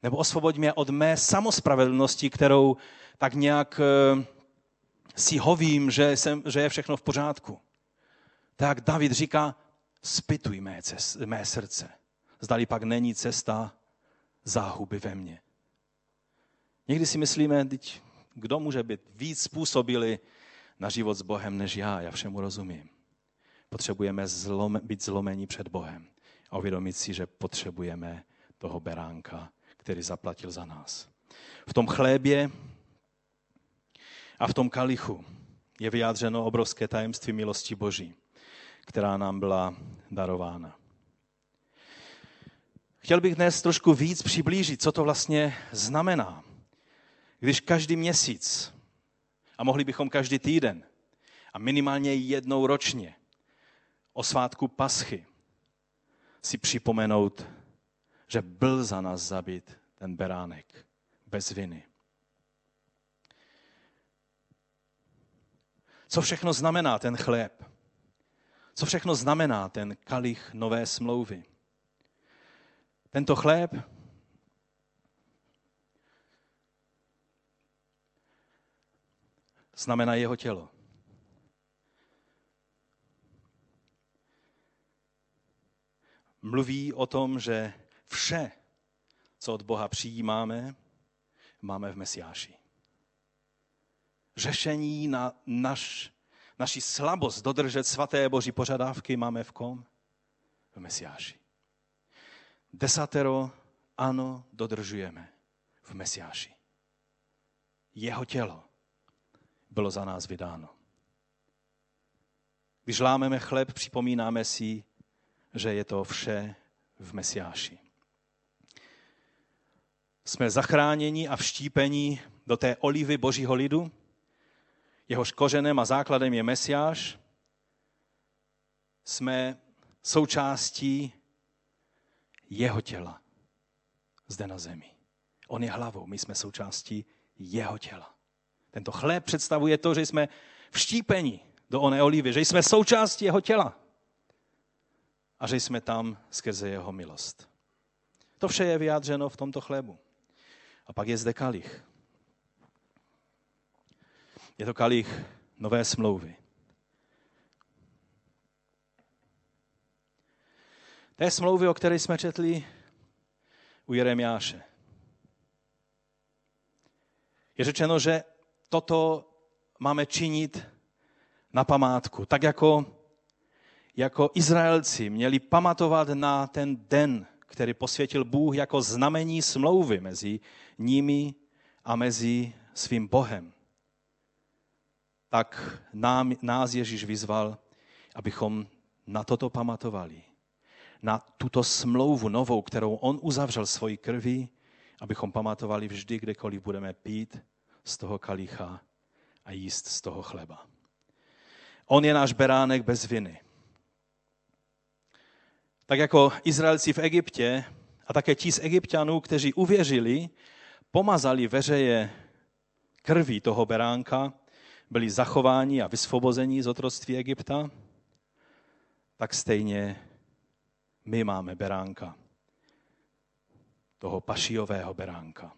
Nebo osvoboď mě od mé samospravedlnosti, kterou tak nějak eh, si hovím, že, jsem, že je všechno v pořádku. Tak David říká, spituj mé, cest, mé srdce. Zdali pak není cesta záhuby ve mně. Někdy si myslíme, kdo může být víc způsobili na život s Bohem než já, já všemu rozumím. Potřebujeme zlom, být zlomení před Bohem a uvědomit si, že potřebujeme toho beránka, který zaplatil za nás. V tom chlébě a v tom kalichu je vyjádřeno obrovské tajemství milosti Boží která nám byla darována. Chtěl bych dnes trošku víc přiblížit, co to vlastně znamená, když každý měsíc, a mohli bychom každý týden, a minimálně jednou ročně, o svátku Paschy, si připomenout, že byl za nás zabit ten beránek bez viny. Co všechno znamená ten chléb? Co všechno znamená ten kalich nové smlouvy? Tento chléb znamená jeho tělo. Mluví o tom, že vše, co od Boha přijímáme, máme v Mesiáši. Řešení na náš naši slabost dodržet svaté boží požadavky máme v kom? V Mesiáši. Desatero, ano, dodržujeme v Mesiáši. Jeho tělo bylo za nás vydáno. Když lámeme chleb, připomínáme si, že je to vše v Mesiáši. Jsme zachráněni a vštípeni do té olivy božího lidu, jehož kořenem a základem je Mesiáš, jsme součástí jeho těla zde na zemi. On je hlavou, my jsme součástí jeho těla. Tento chléb představuje to, že jsme vštípeni do oné olivy, že jsme součástí jeho těla a že jsme tam skrze jeho milost. To vše je vyjádřeno v tomto chlébu. A pak je zde kalich. Je to kalich nové smlouvy. Té smlouvy, o které jsme četli u Jeremiáše. Je řečeno, že toto máme činit na památku. Tak jako, jako Izraelci měli pamatovat na ten den, který posvětil Bůh jako znamení smlouvy mezi nimi a mezi svým Bohem. Tak nám, nás Ježíš vyzval, abychom na toto pamatovali. Na tuto smlouvu novou, kterou on uzavřel svoji krví, abychom pamatovali vždy, kdekoliv budeme pít z toho kalicha a jíst z toho chleba. On je náš beránek bez viny. Tak jako Izraelci v Egyptě a také ti z egyptianů, kteří uvěřili, pomazali veřeje krví toho beránka, byli zachováni a vysvobozeni z otroctví Egypta, tak stejně my máme beránka, toho pašijového beránka.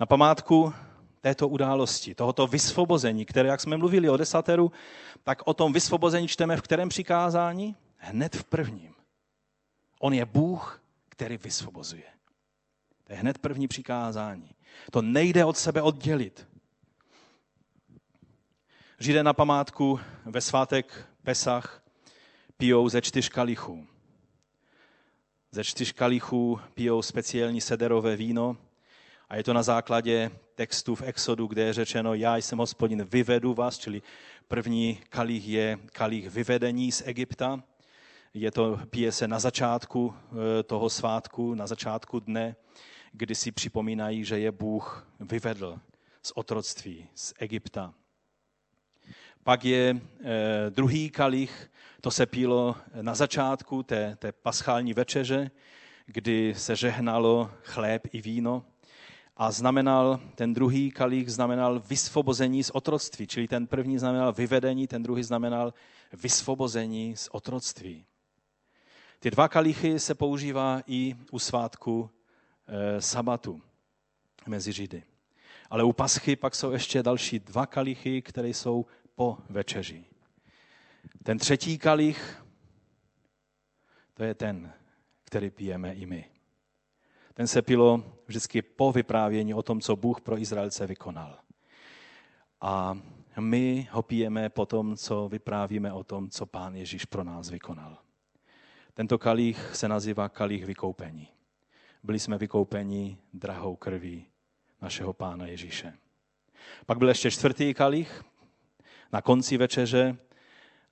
Na památku této události, tohoto vysvobození, které, jak jsme mluvili o desateru, tak o tom vysvobození čteme v kterém přikázání? Hned v prvním. On je Bůh, který vysvobozuje. To je hned první přikázání. To nejde od sebe oddělit. Židé na památku ve svátek Pesach pijou ze čtyř kalichů. Ze čtyř kalichů pijou speciální sederové víno a je to na základě textu v Exodu, kde je řečeno, já jsem hospodin, vyvedu vás, čili první kalich je kalich vyvedení z Egypta. Je to, pije se na začátku eh, toho svátku, na začátku dne, kdy si připomínají, že je Bůh vyvedl z otroctví, z Egypta. Pak je eh, druhý kalich, to se pílo na začátku té, té paschální večeře, kdy se žehnalo chléb i víno a znamenal, ten druhý kalich znamenal vysvobození z otroctví, čili ten první znamenal vyvedení, ten druhý znamenal vysvobození z otroctví. Ty dva kalichy se používá i u svátku e, sabatu mezi Židy. Ale u paschy pak jsou ještě další dva kalichy, které jsou po večeři. Ten třetí kalich, to je ten, který pijeme i my. Ten se pilo vždycky po vyprávění o tom, co Bůh pro Izraelce vykonal. A my ho pijeme po tom, co vyprávíme o tom, co Pán Ježíš pro nás vykonal. Tento kalich se nazývá kalich vykoupení. Byli jsme vykoupeni drahou krví našeho Pána Ježíše. Pak byl ještě čtvrtý kalich na konci večeře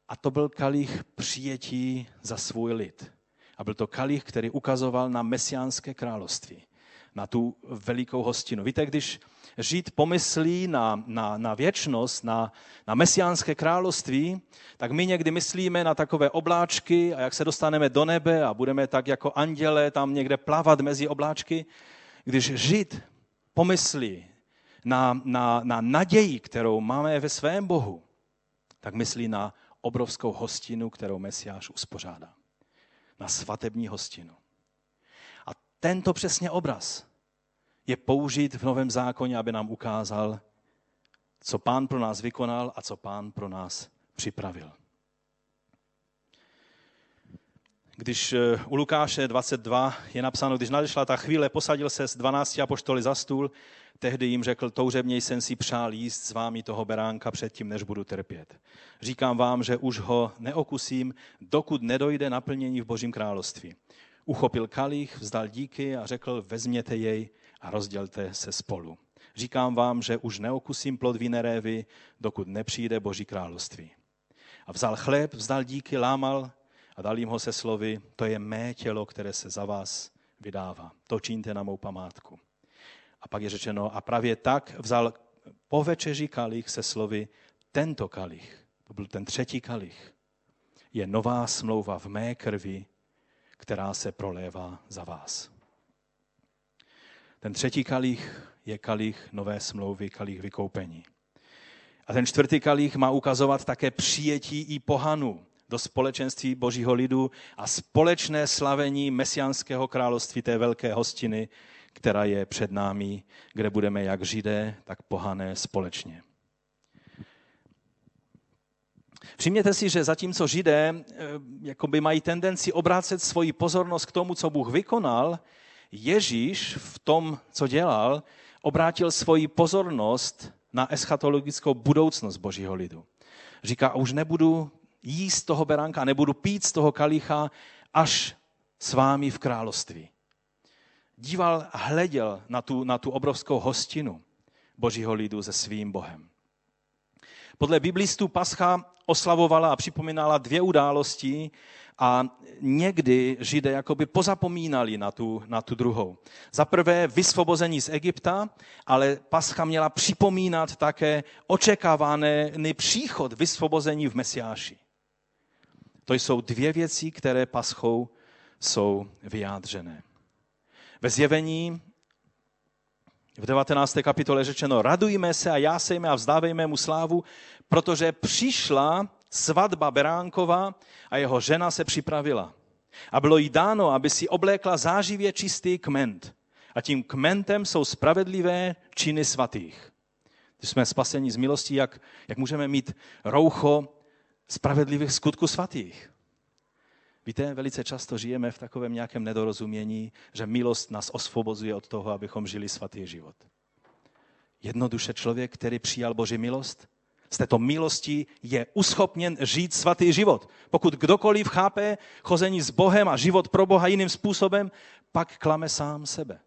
a to byl kalich přijetí za svůj lid. A byl to kalich, který ukazoval na mesiánské království, na tu velikou hostinu. Víte, když Žid pomyslí na, na, na věčnost, na, na mesiánské království, tak my někdy myslíme na takové obláčky a jak se dostaneme do nebe a budeme tak jako anděle tam někde plavat mezi obláčky. Když Žid pomyslí na, na, na naději, kterou máme ve svém Bohu, tak myslí na obrovskou hostinu, kterou Mesiáš uspořádá na svatební hostinu. A tento přesně obraz je použít v Novém zákoně, aby nám ukázal, co pán pro nás vykonal a co pán pro nás připravil. Když eh, u Lukáše 22 je napsáno, když nadešla ta chvíle, posadil se s 12 apoštoly za stůl, tehdy jim řekl, toužebněji jsem si přál jíst s vámi toho beránka předtím, než budu trpět. Říkám vám, že už ho neokusím, dokud nedojde naplnění v Božím království. Uchopil kalich, vzdal díky a řekl, vezměte jej a rozdělte se spolu. Říkám vám, že už neokusím plod vinerévy, dokud nepřijde Boží království. A vzal chléb, vzdal díky, lámal a dal jim ho se slovy, to je mé tělo, které se za vás vydává. To čiňte na mou památku. A pak je řečeno, a právě tak vzal po večeři kalich se slovy tento kalich, to byl ten třetí kalich, je nová smlouva v mé krvi, která se prolévá za vás. Ten třetí kalich je kalich nové smlouvy, kalich vykoupení. A ten čtvrtý kalich má ukazovat také přijetí i pohanu do společenství božího lidu a společné slavení mesiánského království té velké hostiny, která je před námi, kde budeme jak židé, tak pohané společně. Všimněte si, že zatímco židé eh, jakoby mají tendenci obrácet svoji pozornost k tomu, co Bůh vykonal, Ježíš v tom, co dělal, obrátil svoji pozornost na eschatologickou budoucnost božího lidu. Říká, už nebudu jíst toho beránka, nebudu pít z toho kalicha až s vámi v království. Díval a hleděl na tu, na tu obrovskou hostinu božího lidu se svým Bohem. Podle biblistů Pascha oslavovala a připomínala dvě události a někdy Židé jakoby pozapomínali na tu, na tu druhou. Za prvé vysvobození z Egypta, ale Pascha měla připomínat také očekávaný příchod vysvobození v Mesiáši. To jsou dvě věci, které paschou jsou vyjádřené. Ve zjevení v 19. kapitole řečeno, radujme se a jásejme a vzdávejme mu slávu, protože přišla svatba Beránkova a jeho žena se připravila. A bylo jí dáno, aby si oblékla záživě čistý kment. A tím kmentem jsou spravedlivé činy svatých. Když jsme spaseni z milostí, jak, jak můžeme mít roucho spravedlivých skutků svatých. Víte, velice často žijeme v takovém nějakém nedorozumění, že milost nás osvobozuje od toho, abychom žili svatý život. Jednoduše člověk, který přijal Boží milost, z této milosti je uschopněn žít svatý život. Pokud kdokoliv chápe chození s Bohem a život pro Boha jiným způsobem, pak klame sám sebe.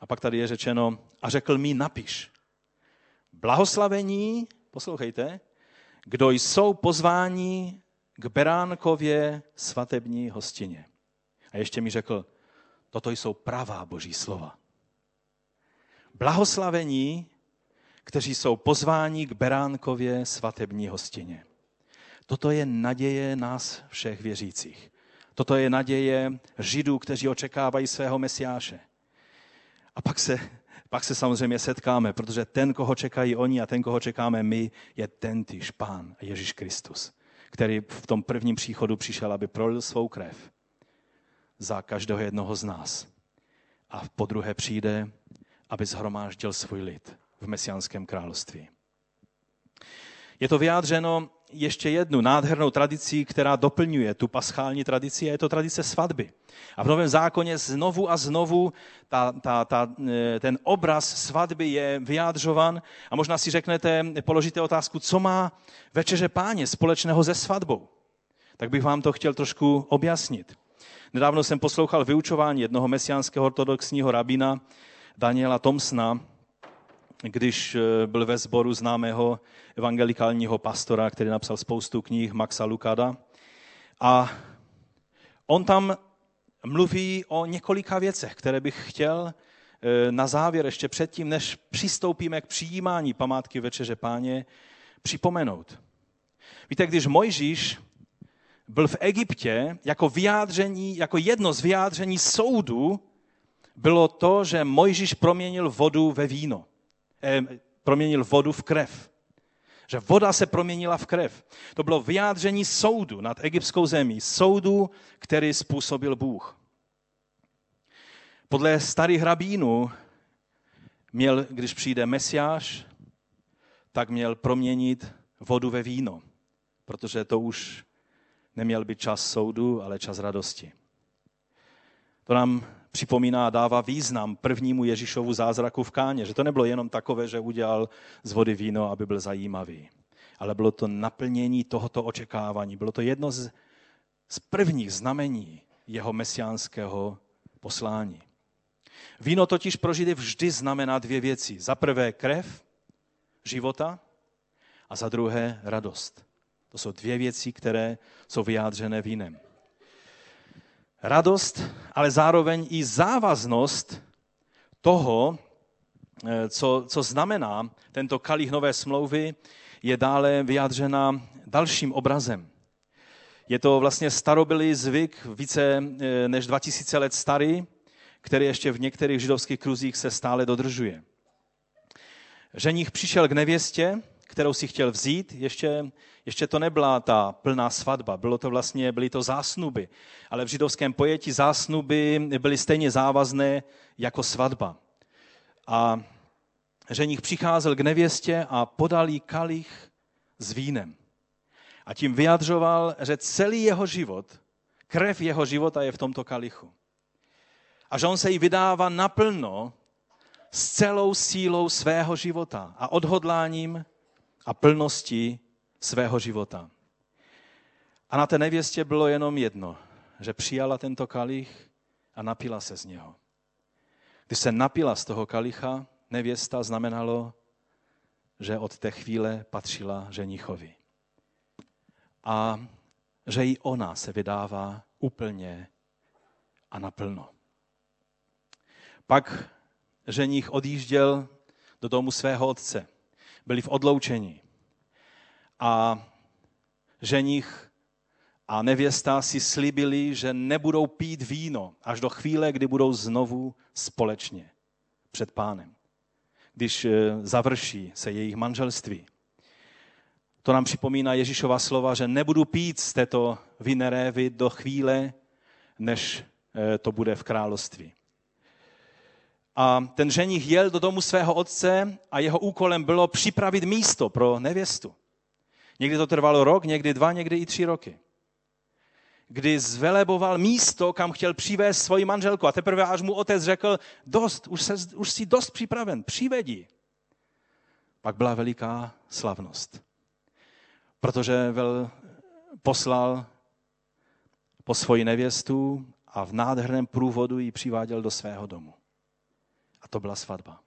A pak tady je řečeno, a řekl mi, napiš, blahoslavení, poslouchejte, kdo jsou pozváni k Beránkově svatební hostině. A ještě mi řekl, toto jsou pravá boží slova. Blahoslavení, kteří jsou pozváni k Beránkově svatební hostině. Toto je naděje nás všech věřících. Toto je naděje Židů, kteří očekávají svého Mesiáše. A pak se pak se samozřejmě setkáme, protože ten, koho čekají oni a ten, koho čekáme my, je ten týž Pán Ježíš Kristus, který v tom prvním příchodu přišel, aby prolil svou krev za každého jednoho z nás. A po druhé přijde, aby zhromáždil svůj lid v mesiánském království. Je to vyjádřeno ještě jednu nádhernou tradicí, která doplňuje tu paschální tradici, a je to tradice svatby. A v Novém zákoně znovu a znovu ta, ta, ta, e, ten obraz svatby je vyjádřovan. A možná si řeknete, položíte otázku, co má večeře páně společného se svatbou. Tak bych vám to chtěl trošku objasnit. Nedávno jsem poslouchal vyučování jednoho mesiánského ortodoxního rabína Daniela Tomsna, když eh, byl ve sboru známého evangelikálního pastora, který napsal spoustu knih Maxa Lukada. A on tam mluví o několika věcech, které bych chtěl eh, na závěr, ještě předtím, než přistoupíme k přijímání památky Večeře Páně, připomenout. Víte, když Mojžíš byl v Egyptě, jako vyjádření, jako jedno z vyjádření soudu, bylo to, že Mojžíš proměnil vodu ve víno eh, proměnil vodu v krev. Že voda se proměnila v krev. To bylo vyjádření soudu nad egyptskou zemí. Soudu, který způsobil Bůh. Podle starých rabínů měl, když přijde Mesiáš, tak měl proměnit vodu ve víno, protože to už neměl být čas soudu, ale čas radosti. To nám připomíná a dává význam prvnímu Ježíšovu zázraku v Káně, že to nebylo jenom takové, že udělal z vody víno, aby byl zajímavý, ale bylo to naplnění tohoto očekávání. Bylo to jedno z, z prvních znamení jeho mesiánského poslání. Víno totiž pro Židy vždy znamená dvě věci. Za prvé krev života a za druhé radost. To jsou dvě věci, které jsou vyjádřené vínem radost, ale zároveň i závaznost toho, eh, co, co znamená tento kalich nové smlouvy, je dále vyjádřena dalším obrazem. Je to vlastně starobylý zvyk, více eh, než 2000 let starý, který ještě v některých židovských kruzích se stále dodržuje. Ženich přišel k nevěstě, kterou si chtěl vzít, ještě, ještě to nebyla ta plná svatba, bylo to vlastně, byly to zásnuby. Ale v židovském pojetí zásnuby byly stejně závazné jako svatba. A ženich přicházel k nevěstě a podal jí kalich s vínem. A tím vyjadřoval, že celý jeho život, krev jeho života je v tomto kalichu. A že on se jí vydává naplno s celou sílou svého života a odhodláním a plností svého života. A na té nevěstě bylo jenom jedno, že přijala tento kalich a napila se z něho. Když se napila z toho kalicha, nevěsta znamenalo, že od té chvíle patřila ženichovi. A že i ona se vydává úplně a naplno. Pak ženich odjížděl do domu svého otce. Byli v odloučení. A ženich a nevěsta si slibili, že nebudou pít víno až do chvíle, kdy budou znovu společně před pánem. Když eh, završí se jejich manželství. To nám připomíná Ježíšova slova, že nebudu pít z této vinerévy do chvíle, než eh, to bude v království. A ten ženich jel do domu svého otce a jeho úkolem bylo připravit místo pro nevěstu. Někdy to trvalo rok, někdy dva, někdy i tři roky. Kdy zveleboval místo, kam chtěl přivést svoji manželku. A teprve až mu otec řekl, dost, už, se, už jsi dost připraven, přivedí. Pak byla veliká slavnost. Protože vel poslal po svoji nevěstu a v nádherném průvodu ji přiváděl do svého domu. A to byla svatba.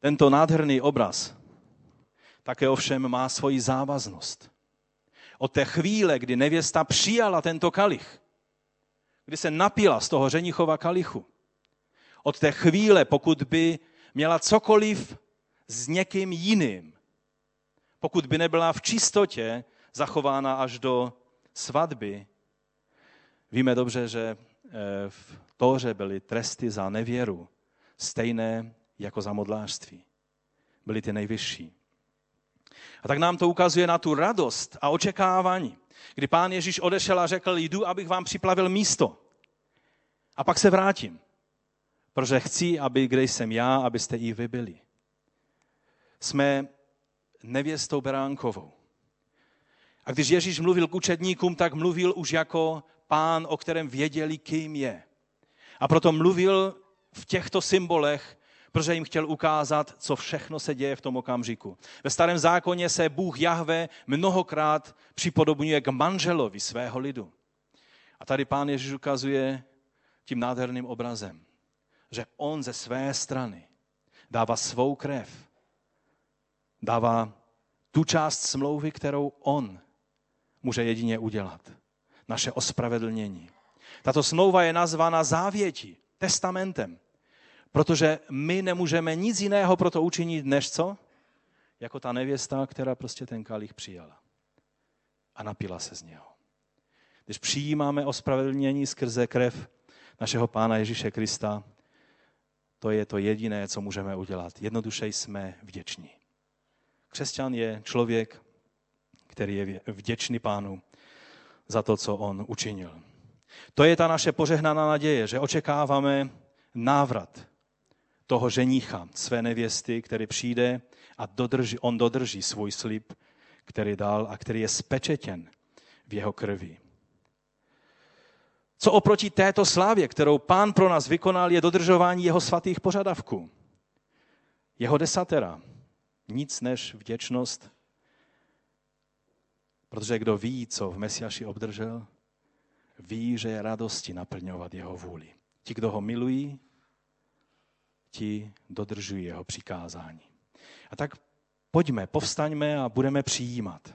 Tento nádherný obraz také ovšem má svoji závaznost. Od té chvíle, kdy nevěsta přijala tento kalich, kdy se napila z toho řenichova kalichu, od té chvíle, pokud by měla cokoliv s někým jiným, pokud by nebyla v čistotě zachována až do svatby, víme dobře, že eh, v Tóře byly tresty za nevěru stejné jako za modlářství. Byly ty nejvyšší. A tak nám to ukazuje na tu radost a očekávání, kdy pán Ježíš odešel a řekl, jdu, abych vám připlavil místo. A pak se vrátím, protože chci, aby kde jsem já, abyste i vy byli. Jsme nevěstou Beránkovou. A když Ježíš mluvil k učedníkům, tak mluvil už jako pán, o kterém věděli, kým je. A proto mluvil v těchto symbolech, protože jim chtěl ukázat, co všechno se děje v tom okamžiku. Ve starém zákoně se Bůh Jahve mnohokrát připodobňuje k manželovi svého lidu. A tady pán Ježíš ukazuje tím nádherným obrazem, že on ze své strany dává svou krev, dává tu část smlouvy, kterou on může jedině udělat. Naše ospravedlnění. Tato smlouva je nazvána závětí, testamentem. Protože my nemůžeme nic jiného pro to učinit, než co? Jako ta nevěsta, která prostě ten kalich přijala. A napila se z něho. Když přijímáme ospravedlnění skrze krev našeho Pána Ježíše Krista, to je to jediné, co můžeme udělat. Jednoduše jsme vděční. Křesťan je člověk, který je vděčný Pánu za to, co on učinil. To je ta naše požehnaná naděje, že očekáváme návrat toho ženicha, své nevěsty, který přijde a dodrží, on dodrží svůj slib, který dal a který je spečetěn v jeho krvi. Co oproti této slávě, kterou pán pro nás vykonal, je dodržování jeho svatých požadavků. Jeho desatera. Nic než vděčnost, protože kdo ví, co v Mesiaši obdržel, ví, že je radosti naplňovat jeho vůli. Ti, kdo ho milují, ti dodržují jeho přikázání. A tak pojďme, povstaňme a budeme přijímat.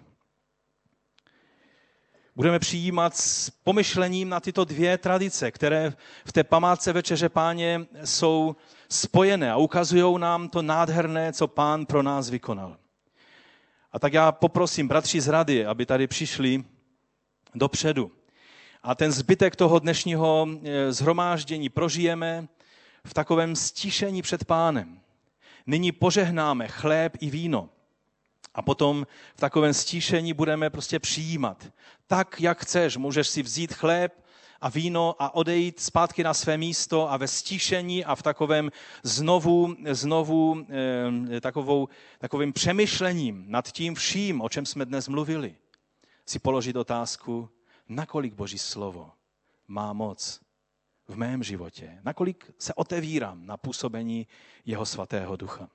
Budeme přijímat s pomyšlením na tyto dvě tradice, které v té památce Večeře Páně jsou spojené a ukazují nám to nádherné, co Pán pro nás vykonal. A tak já poprosím bratři z rady, aby tady přišli dopředu. A ten zbytek toho dnešního eh, zhromáždění prožijeme v takovém stišení před pánem. Nyní požehnáme chléb i víno. A potom v takovém stíšení budeme prostě přijímat. Tak, jak chceš, můžeš si vzít chléb a víno a odejít zpátky na své místo a ve stíšení a v takovém znovu, znovu eh, takovou, takovým přemýšlením nad tím vším, o čem jsme dnes mluvili, si položit otázku, nakolik Boží slovo má moc v mém životě, nakolik se otevírám na působení jeho svatého ducha.